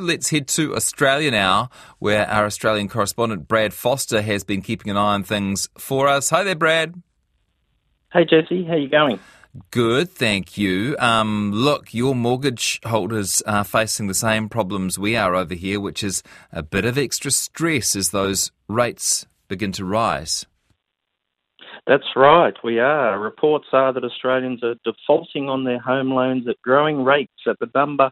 Let's head to Australia now, where our Australian correspondent Brad Foster has been keeping an eye on things for us. Hi there, Brad. Hey, Jesse. How you going? Good, thank you. Um, look, your mortgage holders are facing the same problems we are over here, which is a bit of extra stress as those rates begin to rise. That's right, we are. Reports are that Australians are defaulting on their home loans at growing rates at the number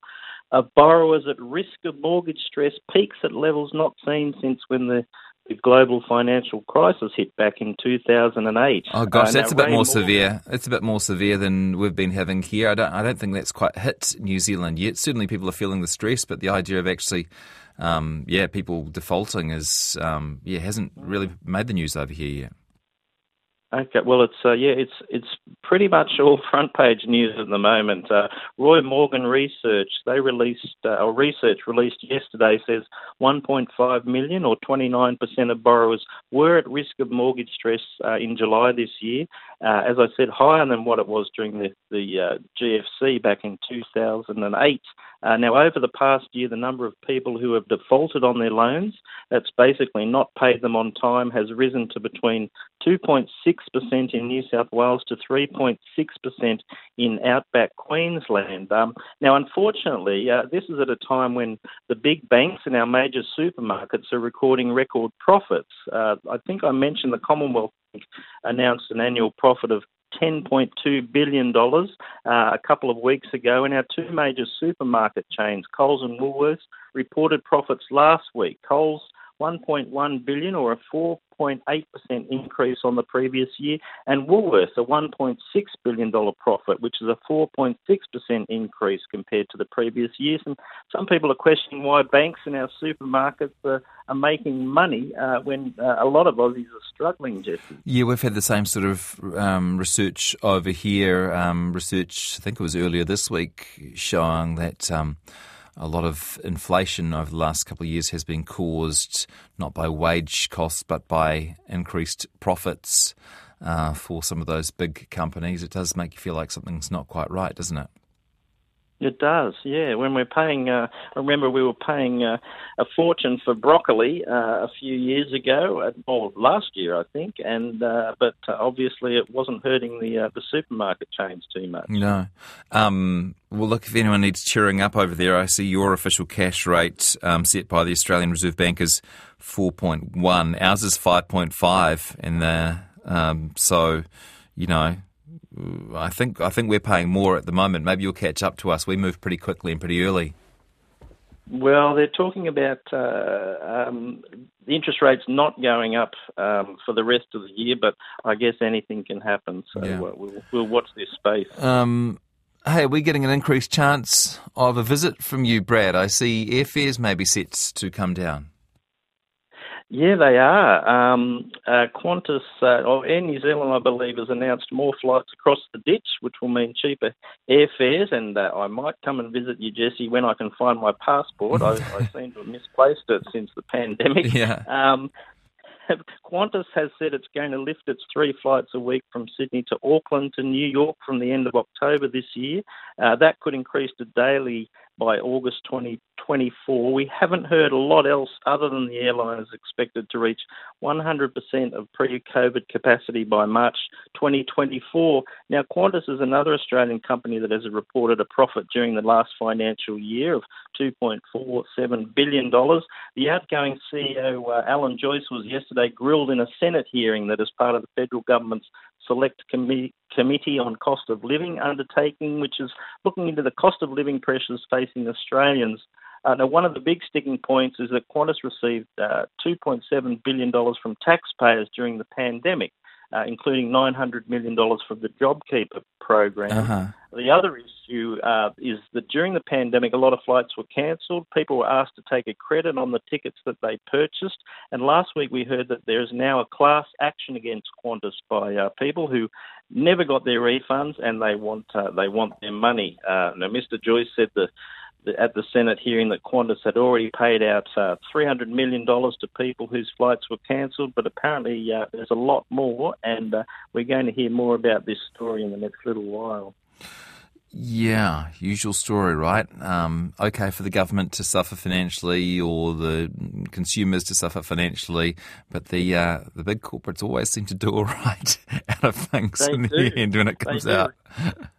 of borrowers at risk of mortgage stress peaks at levels not seen since when the, the global financial crisis hit back in 2008. Oh gosh, uh, that's a bit more severe. It's a bit more severe than we've been having here. I don't, I don't think that's quite hit New Zealand yet. Certainly, people are feeling the stress, but the idea of actually, um, yeah, people defaulting is, um, yeah, hasn't really made the news over here yet. Okay, well, it's uh, yeah, it's it's pretty much all front page news at the moment. Uh, Roy Morgan Research they released uh, or research released yesterday says 1.5 million or 29% of borrowers were at risk of mortgage stress uh, in July this year. Uh, as I said, higher than what it was during the the uh, GFC back in 2008. Uh, now, over the past year, the number of people who have defaulted on their loans, that's basically not paid them on time, has risen to between 2.6 6% in New South Wales to 3.6% in outback Queensland. Um, now, unfortunately, uh, this is at a time when the big banks and our major supermarkets are recording record profits. Uh, I think I mentioned the Commonwealth announced an annual profit of $10.2 billion uh, a couple of weeks ago, and our two major supermarket chains, Coles and Woolworths, reported profits last week. Coles 1.1 billion or a 4.8% increase on the previous year, and Woolworths a 1.6 billion dollar profit, which is a 4.6% increase compared to the previous years. And some people are questioning why banks and our supermarkets are, are making money uh, when uh, a lot of Aussies are struggling, Jesse. Yeah, we've had the same sort of um, research over here. Um, research, I think it was earlier this week, showing that. Um, a lot of inflation over the last couple of years has been caused not by wage costs but by increased profits uh, for some of those big companies. It does make you feel like something's not quite right, doesn't it? It does, yeah. When we're paying, uh, I remember we were paying uh, a fortune for broccoli uh, a few years ago, or last year, I think, and uh, but uh, obviously it wasn't hurting the uh, the supermarket chains too much. No. Um, well, look, if anyone needs cheering up over there, I see your official cash rate um, set by the Australian Reserve Bank is four point one. Ours is five point five, and um, so you know I think I think we're paying more at the moment. Maybe you'll catch up to us. We move pretty quickly and pretty early. Well, they're talking about uh, um, the interest rates not going up um, for the rest of the year, but I guess anything can happen. So yeah. Uh, we'll, we'll, watch this space. Um, hey, are we getting an increased chance of a visit from you, Brad? I see airfares may be set to come down. Yeah, they are. Um, uh, Qantas, uh, or Air New Zealand, I believe, has announced more flights across the ditch, which will mean cheaper airfares. And uh, I might come and visit you, Jesse, when I can find my passport. I, I seem to have misplaced it since the pandemic. Yeah. Um, Qantas has said it's going to lift its three flights a week from Sydney to Auckland to New York from the end of October this year. Uh, that could increase to daily by August 2024. We haven't heard a lot else other than the airline is expected to reach 100% of pre COVID capacity by March 2024. Now, Qantas is another Australian company that has reported a profit during the last financial year of $2.47 billion. The outgoing CEO, uh, Alan Joyce, was yesterday grilled in a Senate hearing that is part of the federal government's Select Committee on Cost of Living undertaking, which is looking into the cost of living pressures facing Australians. Uh, now, one of the big sticking points is that Qantas received uh, $2.7 billion from taxpayers during the pandemic uh, including $900 million from the JobKeeper program. Uh-huh. The other issue uh, is that during the pandemic, a lot of flights were cancelled. People were asked to take a credit on the tickets that they purchased. And last week we heard that there is now a class action against Qantas by uh, people who never got their refunds and they want uh, they want their money. Uh, now, Mr. Joyce said the at the Senate hearing that Qantas had already paid out uh, $300 million to people whose flights were cancelled, but apparently uh, there's a lot more, and uh, we're going to hear more about this story in the next little while. Yeah, usual story, right? Um, okay for the government to suffer financially or the consumers to suffer financially, but the uh, the big corporates always seem to do all right out of things they in do. the end when it comes out.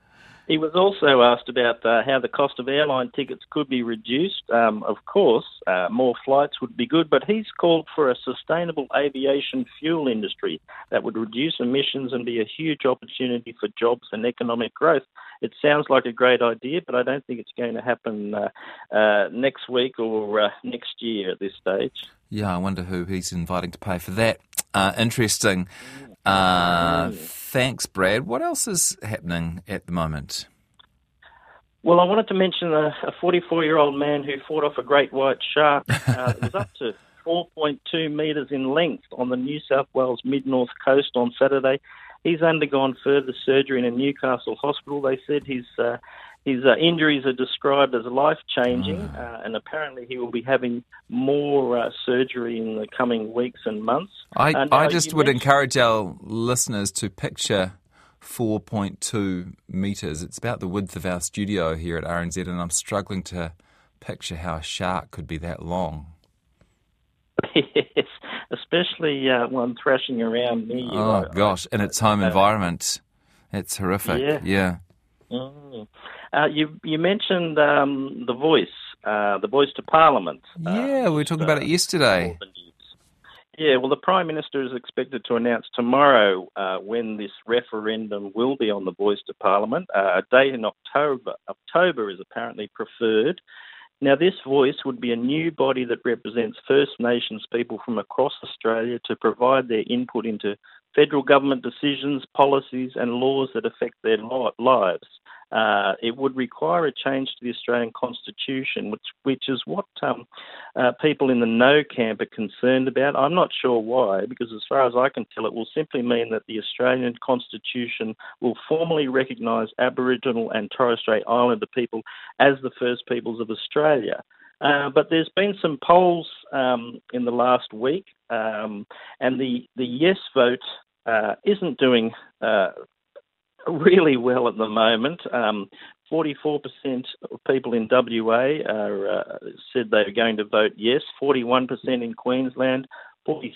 He was also asked about uh, how the cost of airline tickets could be reduced. Um, of course, uh, more flights would be good, but he's called for a sustainable aviation fuel industry that would reduce emissions and be a huge opportunity for jobs and economic growth. It sounds like a great idea, but I don't think it's going to happen uh, uh next week or uh, next year at this stage. Yeah, I wonder who he's inviting to pay for that. Uh, interesting. Uh, thanks, Brad. What else is happening at the moment? Well, I wanted to mention a 44 year old man who fought off a great white shark uh, was up to 4.2 metres in length on the New South Wales mid north coast on Saturday. He's undergone further surgery in a Newcastle hospital. They said his uh, his uh, injuries are described as life changing, mm. uh, and apparently he will be having more uh, surgery in the coming weeks and months. I, uh, I just would encourage our listeners to picture 4.2 metres. It's about the width of our studio here at RNZ, and I'm struggling to picture how a shark could be that long. yes, especially uh, one thrashing around you. Oh, gosh, in its home environment. It's horrific. Yeah. yeah. Mm. Uh, you you mentioned um, the voice, uh, the voice to Parliament. Uh, yeah, we were talking about it yesterday. Yeah, well, the Prime Minister is expected to announce tomorrow uh, when this referendum will be on the voice to Parliament. Uh, a date in October. October is apparently preferred. Now, this voice would be a new body that represents First Nations people from across Australia to provide their input into federal government decisions, policies, and laws that affect their lives. Uh, it would require a change to the Australian Constitution, which which is what um, uh, people in the no camp are concerned about. I'm not sure why, because as far as I can tell, it will simply mean that the Australian Constitution will formally recognise Aboriginal and Torres Strait Islander people as the first peoples of Australia. Uh, but there's been some polls um, in the last week, um, and the, the yes vote uh, isn't doing uh, really well at the moment. Um, 44% of people in WA are, uh, said they are going to vote yes, 41% in Queensland, 46%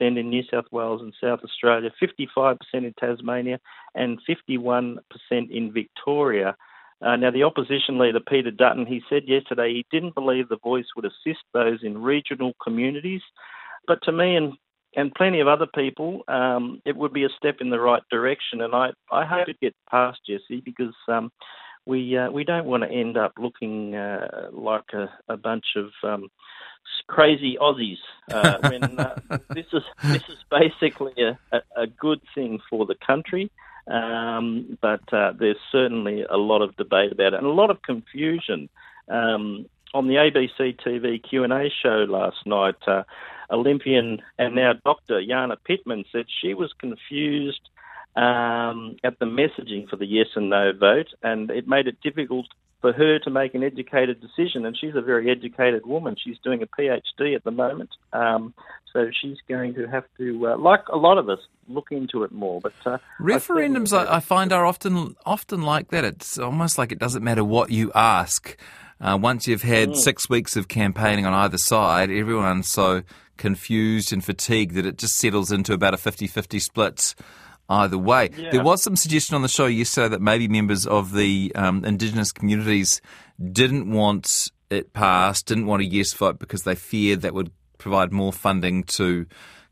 in New South Wales and South Australia, 55% in Tasmania, and 51% in Victoria. Uh, now, the opposition leader, Peter Dutton, he said yesterday he didn't believe the voice would assist those in regional communities. But to me and and plenty of other people, um, it would be a step in the right direction. And I, I hope it gets passed, Jesse, because um, we uh, we don't want to end up looking uh, like a, a, bunch of um, crazy Aussies. Uh, when uh, this is this is basically a, a, a, good thing for the country. Um, but uh, there's certainly a lot of debate about it and a lot of confusion. Um, on the ABC TV Q&A show last night, uh, Olympian and now doctor Jana Pittman said she was confused um, at the messaging for the yes and no vote, and it made it difficult for her to make an educated decision. And she's a very educated woman. She's doing a PhD at the moment, um, so she's going to have to, uh, like a lot of us, look into it more. But uh, referendums, I, I, find, are often often like that. It's almost like it doesn't matter what you ask. Uh, once you've had mm. six weeks of campaigning on either side, everyone's so confused and fatigued that it just settles into about a 50 50 split either way. Yeah. There was some suggestion on the show yesterday that maybe members of the um, Indigenous communities didn't want it passed, didn't want a yes vote because they feared that would provide more funding to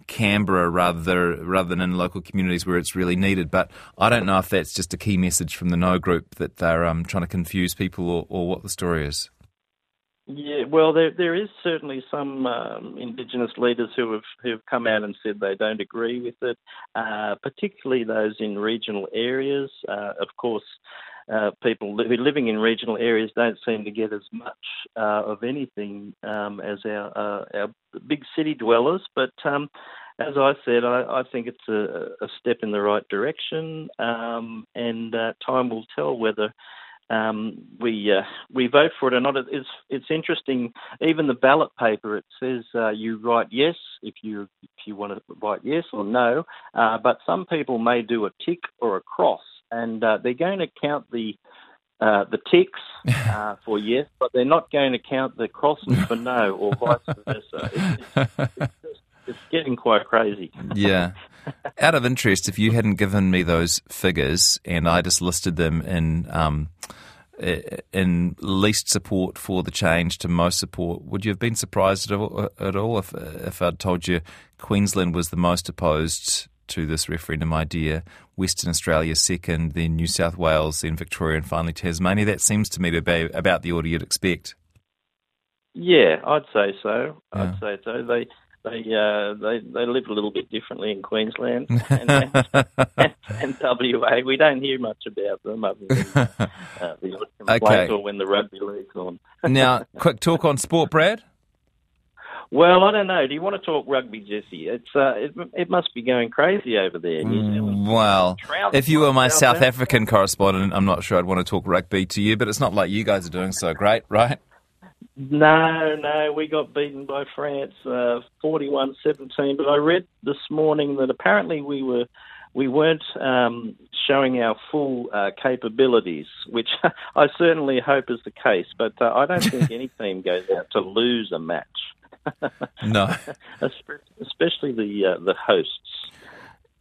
Canberra rather rather than in local communities where it's really needed. But I don't know if that's just a key message from the No Group that they're um, trying to confuse people or, or what the story is. Yeah, well, there there is certainly some um, Indigenous leaders who have who have come out and said they don't agree with it, uh, particularly those in regional areas. Uh, of course, uh, people who are living in regional areas don't seem to get as much uh, of anything um, as our uh, our big city dwellers. But um, as I said, I, I think it's a, a, step in the right direction, um, and uh, time will tell whether um, we uh, we vote for it or not. It's it's interesting. Even the ballot paper it says uh, you write yes if you if you want to write yes or no, uh, but some people may do a tick or a cross, and uh, they're going to count the uh, the ticks uh, for yes, but they're not going to count the crosses for no, or vice versa. It's, it's, it's, it's getting quite crazy. yeah. Out of interest, if you hadn't given me those figures and I just listed them in um, in least support for the change to most support, would you have been surprised at all, at all if if I'd told you Queensland was the most opposed to this referendum idea, Western Australia second, then New South Wales, then Victoria, and finally Tasmania? That seems to me to be about the order you'd expect. Yeah, I'd say so. Yeah. I'd say so. They they uh, they they live a little bit differently in Queensland and, and, and, WA. We don't hear much about them other than uh, the okay. or when the rugby league's on. now, quick talk on sport, Brad. Well, I don't know. Do you want to talk rugby, Jesse? It's uh, it, it must be going crazy over there. Mm, well, if you were my South, South African correspondent, I'm not sure I'd want to talk rugby to you. But it's not like you guys are doing so great, right? No, no, we got beaten by France, uh, 41-17. But I read this morning that apparently we were we weren't um, showing our full uh, capabilities, which I certainly hope is the case. But uh, I don't think any team goes out to lose a match. no, especially the uh, the hosts.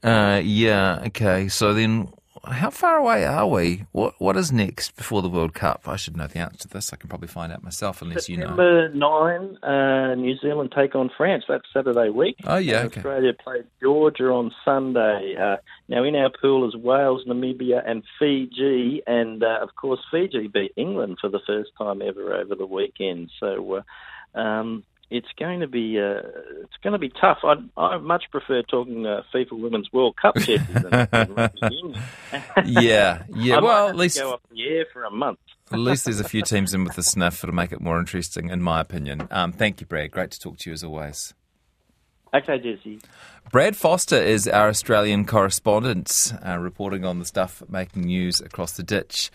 Uh, yeah. Okay. So then, how far away are we? What What is next before the World Cup? I should know the answer to this. I can probably find out myself, unless September you know. nine, uh, New Zealand take on France. That's Saturday week. Oh yeah, okay. Australia play Georgia on Sunday. Uh, now in our pool is Wales, Namibia, and Fiji, and uh, of course Fiji beat England for the first time ever over the weekend. So. Uh, um, it's going to be uh, it's going to be tough. I I much prefer talking uh, FIFA Women's World Cup yeah, yeah. well, at least go up the air for a month. at least there's a few teams in with the sniff to make it more interesting, in my opinion. Um, thank you, Brad. Great to talk to you as always. Okay, Jesse. Brad Foster is our Australian correspondent, uh, reporting on the stuff making news across the ditch.